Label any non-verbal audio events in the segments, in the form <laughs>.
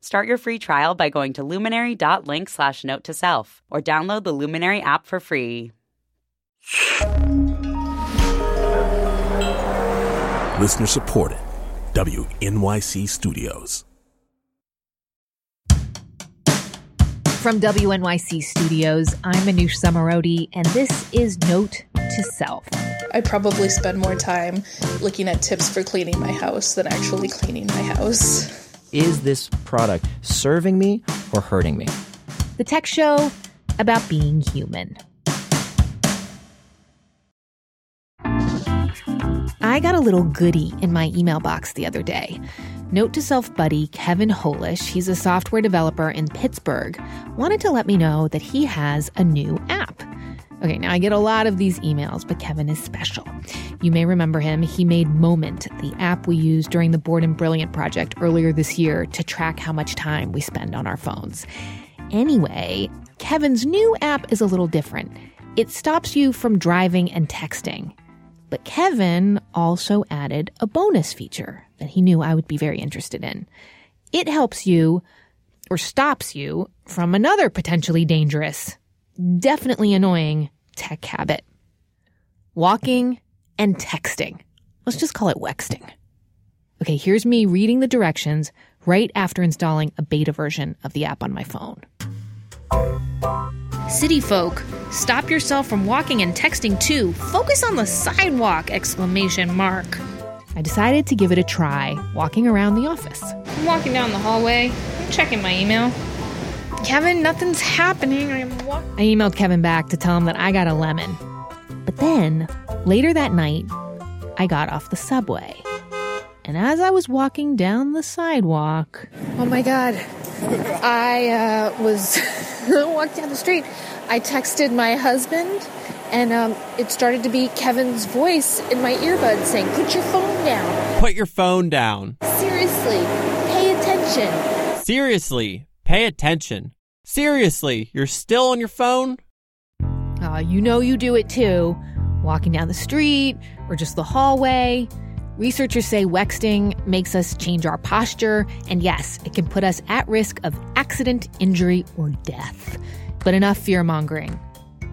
Start your free trial by going to luminary.link slash note to self or download the Luminary app for free. Listener supported. WNYC Studios. From WNYC Studios, I'm Manoush Zomorodi, and this is Note to Self. I probably spend more time looking at tips for cleaning my house than actually cleaning my house. Is this product serving me or hurting me? The tech show about being human. I got a little goody in my email box the other day. Note to self buddy Kevin Holesh, he's a software developer in Pittsburgh, wanted to let me know that he has a new app. Okay, now I get a lot of these emails, but Kevin is special. You may remember him. He made Moment, the app we used during the Bored and Brilliant project earlier this year to track how much time we spend on our phones. Anyway, Kevin's new app is a little different. It stops you from driving and texting. But Kevin also added a bonus feature that he knew I would be very interested in. It helps you or stops you from another potentially dangerous, definitely annoying tech habit walking and texting. Let's just call it wexting. Okay, here's me reading the directions right after installing a beta version of the app on my phone. City folk, stop yourself from walking and texting too. Focus on the sidewalk! Exclamation mark. I decided to give it a try walking around the office. I'm walking down the hallway. I'm checking my email. Kevin, nothing's happening. I'm wa- I emailed Kevin back to tell him that I got a lemon. But then, later that night, I got off the subway. And as I was walking down the sidewalk, Oh my god. I uh, was <laughs> walking down the street. I texted my husband, and um, it started to be Kevin's voice in my earbud saying, Put your phone down. Put your phone down. Seriously, pay attention. Seriously, pay attention. Seriously, you're still on your phone? uh, you know you do it too. Walking down the street or just the hallway. Researchers say wexting makes us change our posture, and yes, it can put us at risk of accident, injury, or death. But enough fear mongering.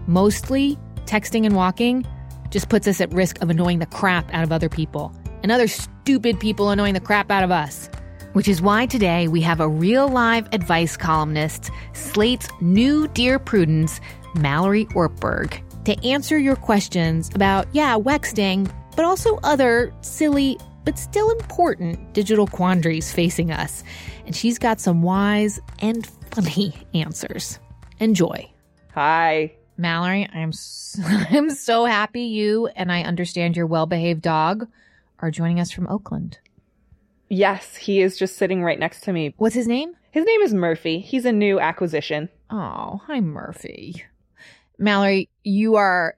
Mostly, texting and walking just puts us at risk of annoying the crap out of other people and other stupid people annoying the crap out of us. Which is why today we have a real live advice columnist, Slate's new Dear Prudence, Mallory Ortberg, to answer your questions about, yeah, wexting, but also other silly but still important digital quandaries facing us. And she's got some wise and funny <laughs> answers. Enjoy. Hi. Mallory, I'm s- <laughs> I'm so happy you and I understand your well-behaved dog are joining us from Oakland. Yes, he is just sitting right next to me. What's his name? His name is Murphy. He's a new acquisition. Oh, hi Murphy. Mallory, you are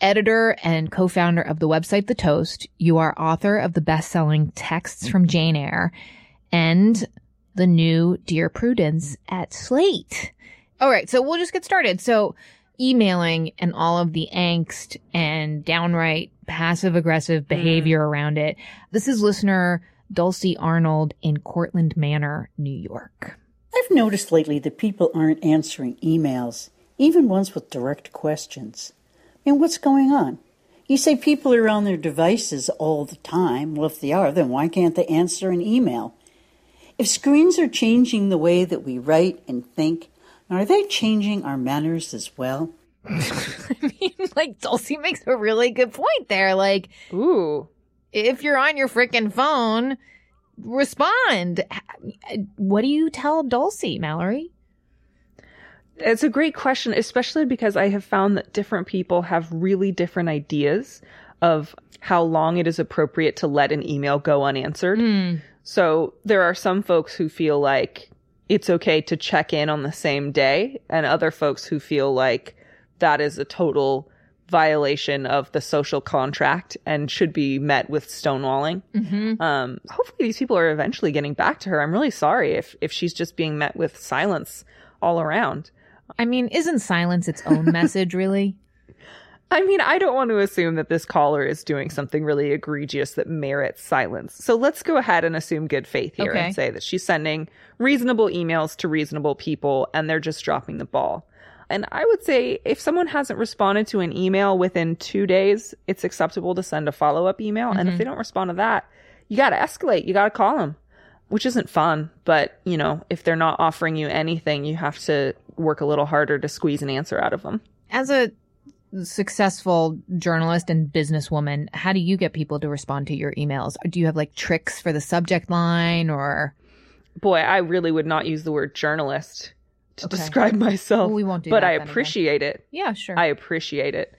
editor and co-founder of the website The Toast. You are author of the best-selling Texts from Jane Eyre and the new Dear Prudence at Slate. All right, so we'll just get started. So emailing and all of the angst and downright passive aggressive mm. behavior around it. This is listener Dulcie Arnold in Cortlandt Manor, New York. I've noticed lately that people aren't answering emails, even ones with direct questions. I mean, what's going on? You say people are on their devices all the time. Well, if they are, then why can't they answer an email? If screens are changing the way that we write and think, are they changing our manners as well? <laughs> I mean, like Dulcie makes a really good point there. Like, Ooh. If you're on your freaking phone, respond. What do you tell Dulcie, Mallory? It's a great question, especially because I have found that different people have really different ideas of how long it is appropriate to let an email go unanswered. Hmm. So there are some folks who feel like it's okay to check in on the same day, and other folks who feel like that is a total violation of the social contract and should be met with stonewalling. Um, hopefully, these people are eventually getting back to her. I'm really sorry if if she's just being met with silence all around. I mean, isn't silence its own <laughs> message, really? I mean, I don't want to assume that this caller is doing something really egregious that merits silence. So let's go ahead and assume good faith here Okay. and say that she's sending reasonable emails to reasonable people and they're just dropping the ball. And I would say if someone hasn't responded to an email within two days, it's acceptable to send a follow up email. And if mm-hmm. they don't respond to that, you got to escalate. You got to call them, which isn't fun. But, you know, if they're not offering you anything, you have to work a little harder to squeeze an answer out of them. As a successful journalist and businesswoman, how do you get people to respond to your emails? Do you have like tricks for the subject line or boy, I really would not use the word journalist to Okay. describe myself. Well, we won't do but I then again. appreciate it. Yeah, sure. I appreciate it.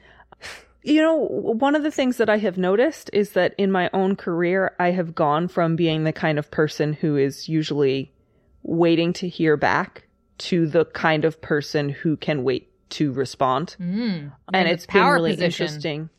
You know, one of the things that I have noticed is that in my own career, I have gone from being the kind of person who is usually waiting to hear back to the kind of person who can wait to respond. Mm. And it's been really position. interesting.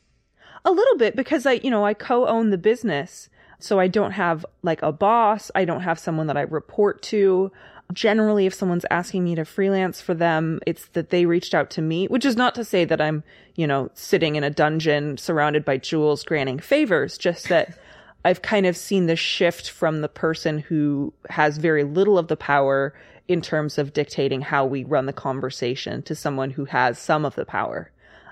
A little bit because I, you know, I co-own the business. So I don't have like a boss. I don't have someone that I report to. Generally, if someone's asking me to freelance for them, it's that they reached out to me, which is not to say that I'm, you know, sitting in a dungeon surrounded by jewels granting favors, just that <laughs> I've kind of seen the shift from the person who has very little of the power in terms of dictating how we run the conversation to someone who has some of the power.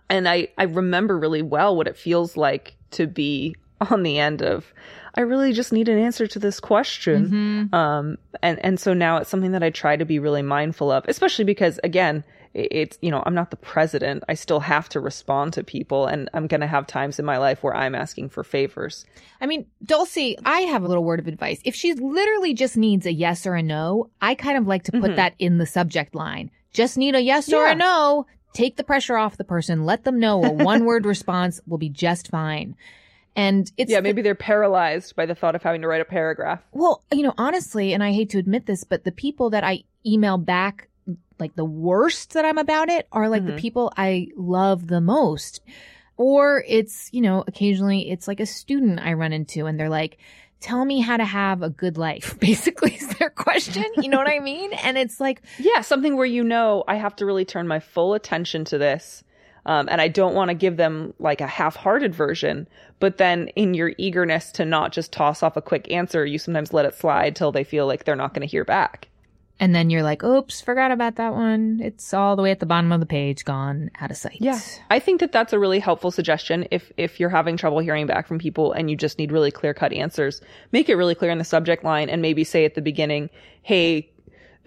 And I, I remember really well what it feels like to be <laughs> on the end of, I really just need an answer to this question. Um, and, and so now it's something that I try to be really mindful of, especially because again, it's, you know, I'm not the president. I still have to respond to people and I'm going to have times in my life where I'm asking for favors. I mean, Dulcie, I have a little word of advice. If she literally just needs a yes or a no, I kind of like to put that in the subject line. Just need a yes or a no. Take the pressure off the person. Let them know a one word <laughs> response will be just fine. And it's yeah, the- maybe they're paralyzed by the thought of having to write a paragraph. Well, you know, honestly, and I hate to admit this, but the people that I email back, like the worst that I'm about it, are like the Mhm. people I love the most. Or it's, you know, occasionally it's like a student I run into and they're like, tell me how to have a good life, <laughs> basically is their question. You know what I mean? And it's like, <laughs> Yeah, something where you know I have to really turn my full attention to this. Um, and I don't want to give them like a half hearted version. But then in your eagerness to not just toss off a quick answer, you sometimes let it slide till they feel like they're not going to hear back. and then you're like, oops, forgot about that one. It's all the way at the bottom of the page, gone out of sight. Yeah. I think that that's a really helpful suggestion. If, if you're having trouble hearing back from people and you just need really clear cut answers, make it really clear in the subject line and maybe say at the beginning, Hey,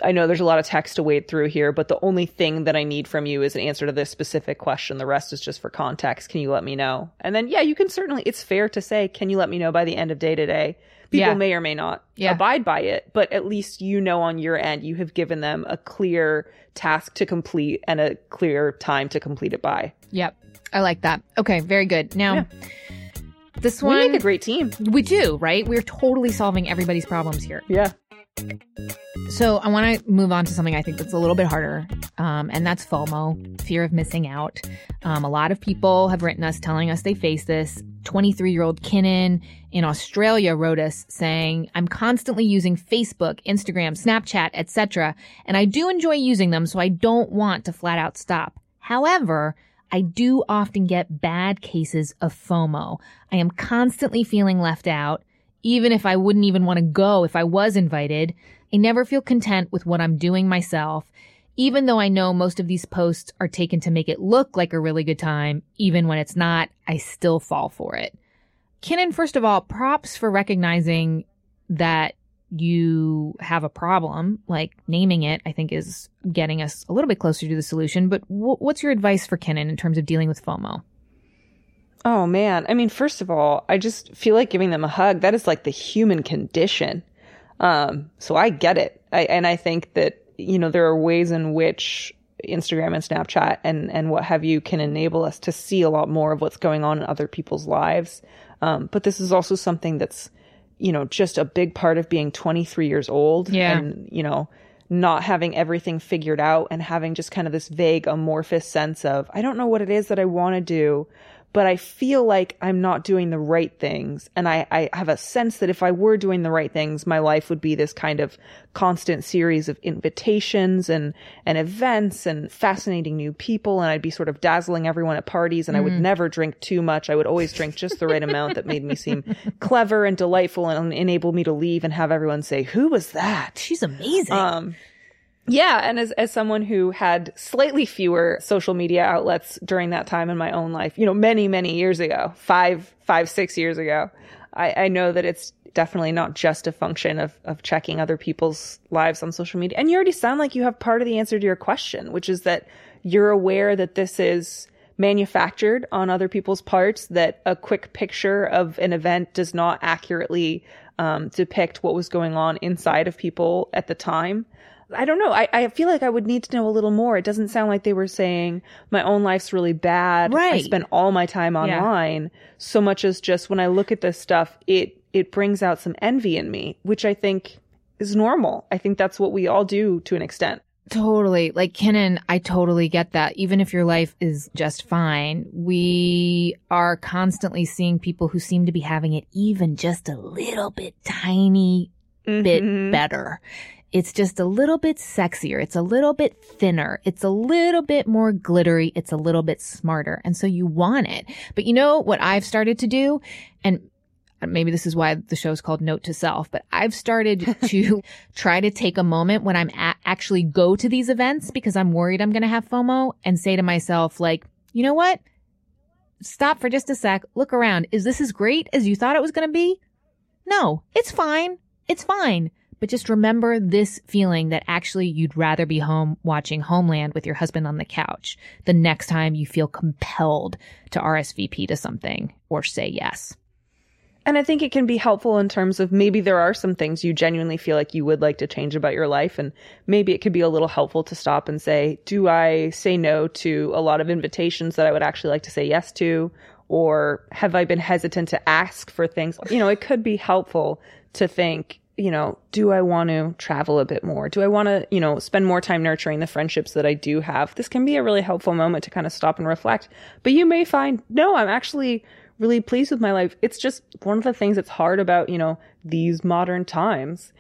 I know there's a lot of text to wade through here, but the only thing that I need from you is an answer to this specific question. The rest is just for context. Can you let me know? And then, yeah, you can certainly, it's fair to say, can you let me know by the end of day today? People Yeah. may or may not Yeah. abide by it, but at least you know on your end, you have given them a clear task to complete and a clear time to complete it by. Yep. I like that. Okay. Very good. Now, Yeah. this We one. make a great team. We do, right? We're totally solving everybody's problems here. Yeah. So I want to move on to something I think that's a little bit harder, um, and that's FOMO, fear of missing out. Um, a lot of people have written us telling us they face this. 23 year old Kinnan in Australia wrote us saying, I'm constantly using Facebook, Instagram, Snapchat, etc., and I do enjoy using them, so I don't want to flat out stop. However, I do often get bad cases of FOMO. I am constantly feeling left out, even if I wouldn't even want to go if I was invited. I never feel content with what I'm doing myself, even though I know most of these posts are taken to make it look like a really good time. Even when it's not, I still fall for it. Kinnan, first of all, props for recognizing that you have a problem. Like naming it, I think is getting us a little bit closer to the solution. But wh- what's your advice for Kinnan in terms of dealing with FOMO? Oh man. I mean, first of all, I just feel like giving them a hug. That is like the human condition. Um, so I get it. I, and I think that, you know, there are ways in which Instagram and Snapchat and, and what have you can enable us to see a lot more of what's going on in other people's lives. Um, but this is also something that's, you know, just a big part of being 23 years old. Yeah. And, you know, not having everything figured out and having just kind of this vague amorphous sense of, I don't know what it is that I want to do, but I feel like I'm not doing the right things. And I, I have a sense that if I were doing the right things, my life would be this kind of constant series of invitations and, and events and fascinating new people. And I'd be sort of dazzling everyone at parties and I would never drink too much. I would always drink just the right amount that made me seem clever and delightful and enable me to leave and have everyone say, who was that? She's amazing. Um, yeah, and as as someone who had slightly fewer social media outlets during that time in my own life, you know, many many years ago, five five six years ago, I, I know that it's definitely not just a function of of checking other people's lives on social media. And you already sound like you have part of the answer to your question, which is that you're aware that this is manufactured on other people's parts, that a quick picture of an event does not accurately um, depict what was going on inside of people at the time. I don't know. I, I feel like I would need to know a little more. It doesn't sound like they were saying my own life's really bad. Right. I spend all my time online so much as just when I look at this stuff, it, it brings out some envy in me, which I think is normal. I think that's what we all do to an extent. Totally. Like Kenan, I totally get that. Even if your life is just fine, we are constantly seeing people who seem to be having it even just a little bit tiny bit Mhm. better. It's just a little bit sexier. It's a little bit thinner. It's a little bit more glittery. It's a little bit smarter. And so you want it. But you know what I've started to do? And maybe this is why the show is called Note to Self, but I've started <laughs> to try to take a moment when I'm at, actually go to these events because I'm worried I'm going to have FOMO and say to myself, like, you know what? Stop for just a sec. Look around. Is this as great as you thought it was going to be? No, it's fine. It's fine. But just remember this feeling that actually you'd rather be home watching Homeland with your husband on the couch the next time you feel compelled to RSVP to something or say yes. And I think it can be helpful in terms of maybe there are some things you genuinely feel like you would like to change about your life. And maybe it could be a little helpful to stop and say, do I say no to a lot of invitations that I would actually like to say yes to? Or have I been hesitant to ask for things? You know, it could be helpful to think, you know, do I want to travel a bit more? Do I want to, you know, spend more time nurturing the friendships that I do have? This can be a really helpful moment to kind of stop and reflect. But you may find, no, I'm actually really pleased with my life. It's just one of the things that's hard about, you know, these modern times.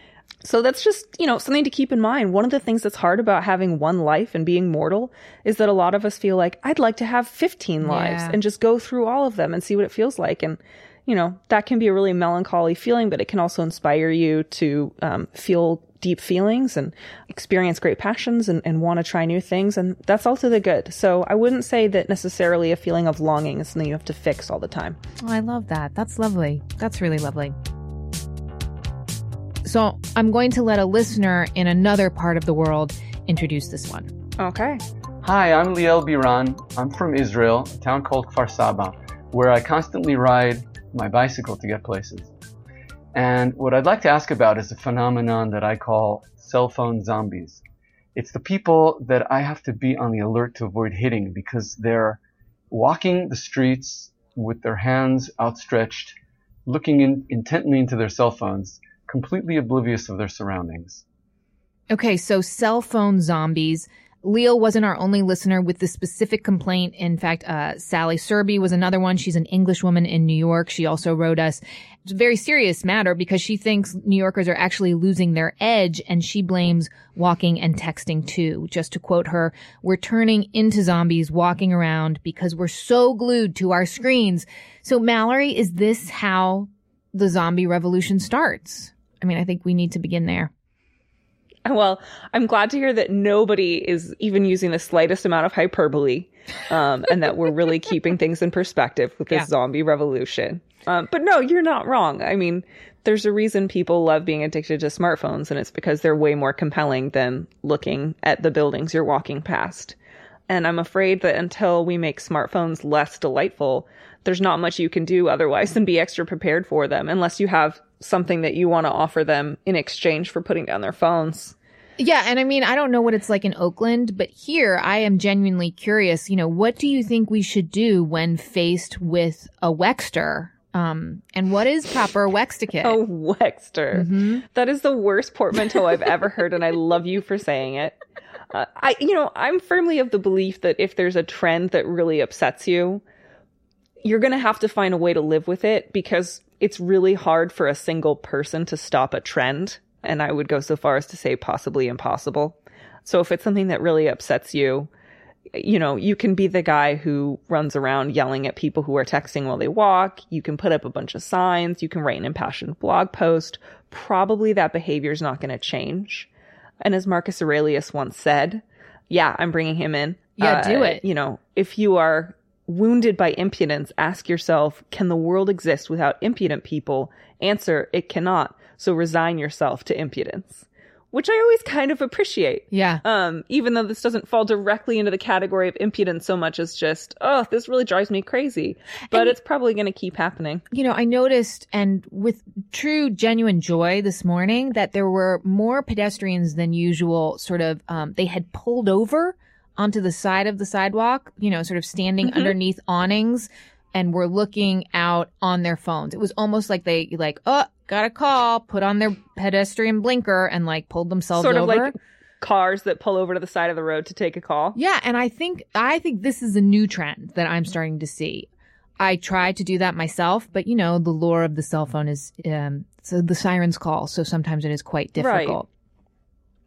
So that's just, you know, something to keep in mind. One of the things that's hard about having one life and being mortal is that a lot of us feel like I'd like to have 15 lives Yeah. and just go through all of them and see what it feels like. And, you know, that can be a really melancholy feeling, but it can also inspire you to um, feel deep feelings and experience great passions and, and want to try new things. And that's also the good. So I wouldn't say that necessarily a feeling of longing is something you have to fix all the time. Oh, I love that. That's lovely. That's really lovely. So I'm going to let a listener in another part of the world introduce this one. Okay. Hi, I'm Liel Biran. I'm from Israel, a town called Kfar Saba, where I constantly ride my bicycle to get places. And what I'd like to ask about is a phenomenon that I call cell phone zombies. It's the people that I have to be on the alert to avoid hitting because they're walking the streets with their hands outstretched, looking in, intently into their cell phones, completely oblivious of their surroundings. Okay, so cell phone zombies. Liel wasn't our only listener with this specific complaint. In fact, uh, Sally Serby was another one. She's an English woman in New York. She also wrote us. It's a very serious matter because she thinks New Yorkers are actually losing their edge and she blames walking and texting too. Just to quote her, we're turning into zombies walking around because we're so glued to our screens. So Mallory, is this how the zombie revolution starts? I mean, I think we need to begin there. <laughs> Well, I'm glad to hear that nobody is even using the slightest amount of hyperbole, um, and that we're really <laughs> keeping things in perspective with this Yeah. zombie revolution. Um, but no, you're not wrong. I mean, there's a reason people love being addicted to smartphones, and it's because they're way more compelling than looking at the buildings you're walking past. And I'm afraid that until we make smartphones less delightful, there's not much you can do otherwise than be extra prepared for them, unless you have something that you want to offer them in exchange for putting down their phones. Yeah, and I mean, I don't know what it's like in Oakland, but here I am genuinely curious. You know, what do you think we should do when faced with a Wexter Um, and what is proper Wexticate? <laughs> Oh, Wexter. Mm-hmm. That is the worst portmanteau I've ever heard, and I love you for saying it. Uh, I, you know, I'm firmly of the belief that if there's a trend that really upsets you, you're going to have to find a way to live with it because it's really hard for a single person to stop a trend. And I would go so far as to say possibly impossible. So if it's something that really upsets you, you know, you can be the guy who runs around yelling at people who are texting while they walk. You can put up a bunch of signs. You can write an impassioned blog post. Probably that behavior is not going to change. And as Marcus Aurelius once said, yeah, I'm bringing him in. Yeah, do Uh, it. You know, if you are wounded by impudence, ask yourself, can the world exist without impudent people? Answer, it cannot. So resign yourself to impudence. Which I always kind of appreciate. Yeah. Um, even though this doesn't fall directly into the category of impudence so much as just, oh, this really drives me crazy. But And- it's probably going to keep happening. you know, I noticed and with true genuine joy this morning that there were more pedestrians than usual sort of um, they had pulled over onto the side of the sidewalk, you know, sort of standing Mhm. underneath awnings and were looking out on their phones. It was almost like they like, "Oh, got a call," put on their pedestrian blinker and like pulled themselves over. Sort of over. like cars that pull over to the side of the road to take a call. Yeah, and I think I think this is a new trend that I'm starting to see. I try to do that myself, but you know, the lure of the cell phone is um so the sirens call, so sometimes it is quite difficult.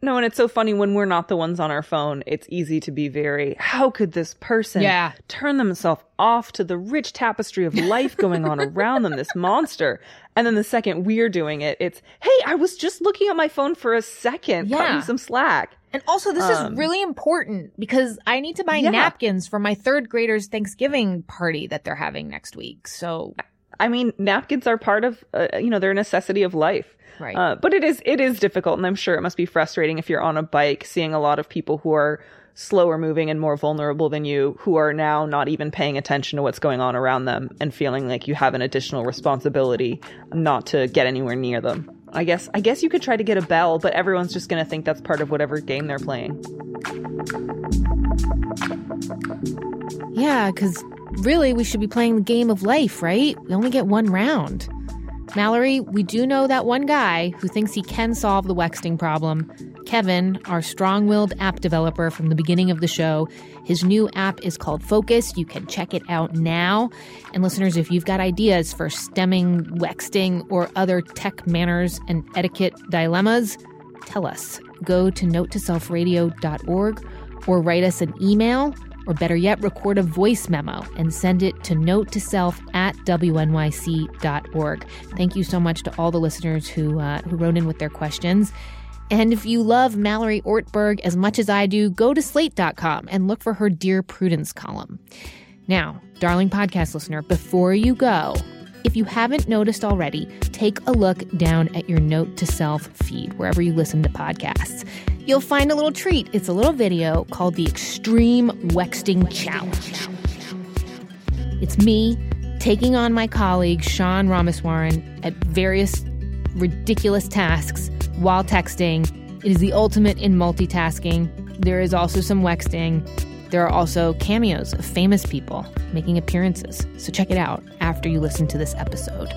No, and it's so funny when we're not the ones on our phone. It's easy to be very, how could this person Yeah. turn themselves off to the rich tapestry of life going on around them, this monster? And then the second we're doing it, it's, hey, I was just looking at my phone for a second. Cut Yeah. me some slack. And also this Um, is really important because I need to buy Yeah. napkins for my third graders Thanksgiving party that they're having next week. So I mean, napkins are part of, uh, you know, they're a necessity of life. Right. Uh, but it is, it is difficult. And I'm sure it must be frustrating if you're on a bike seeing a lot of people who are slower moving and more vulnerable than you who are now not even paying attention to what's going on around them and feeling like you have an additional responsibility not to get anywhere near them. I guess, I guess you could try to get a bell, but everyone's just going to think that's part of whatever game they're playing. Yeah, because really we should be playing the game of life, right? We only get one round. Mallory, we do know that one guy who thinks he can solve the Wexting problem. Kevin, our strong willed app developer from the beginning of the show. His new app is called Focus. You can check it out now. And listeners, if you've got ideas for stemming Wexting or other tech manners and etiquette dilemmas, tell us. Go to notetoselfradio.org or write us an email or better yet, record a voice memo and send it to note to self at wnyc.org. Thank you so much to all the listeners who, uh, who wrote in with their questions. And if you love Mallory Ortberg as much as I do, go to slate.com and look for her Dear Prudence column. Now, darling podcast listener, before you go, if you haven't noticed already, take a look down at your Note to Self feed, wherever you listen to podcasts. You'll find a little treat. It's a little video called the Extreme Wexting Challenge. It's me taking on my colleague Sean Rameswaram at various ridiculous tasks while texting. It is the ultimate in multitasking. There is also some wexting. There are also cameos of famous people making appearances. So check it out after you listen to this episode.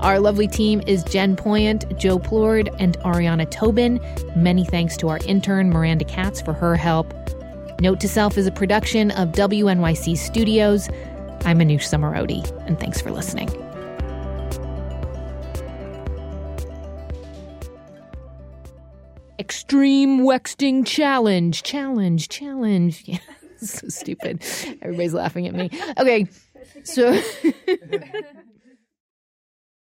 Our lovely team is Jen Poyant, Joe Plourde, and Ariana Tobin. Many thanks to our intern, Miranda Katz, for her help. Note to Self is a production of WNYC Studios. I'm Manoush Zomorodi, and thanks for listening. Extreme Wexting Challenge. Challenge, challenge. <laughs> Yeah, so stupid. Everybody's laughing at me. Okay, so. <laughs>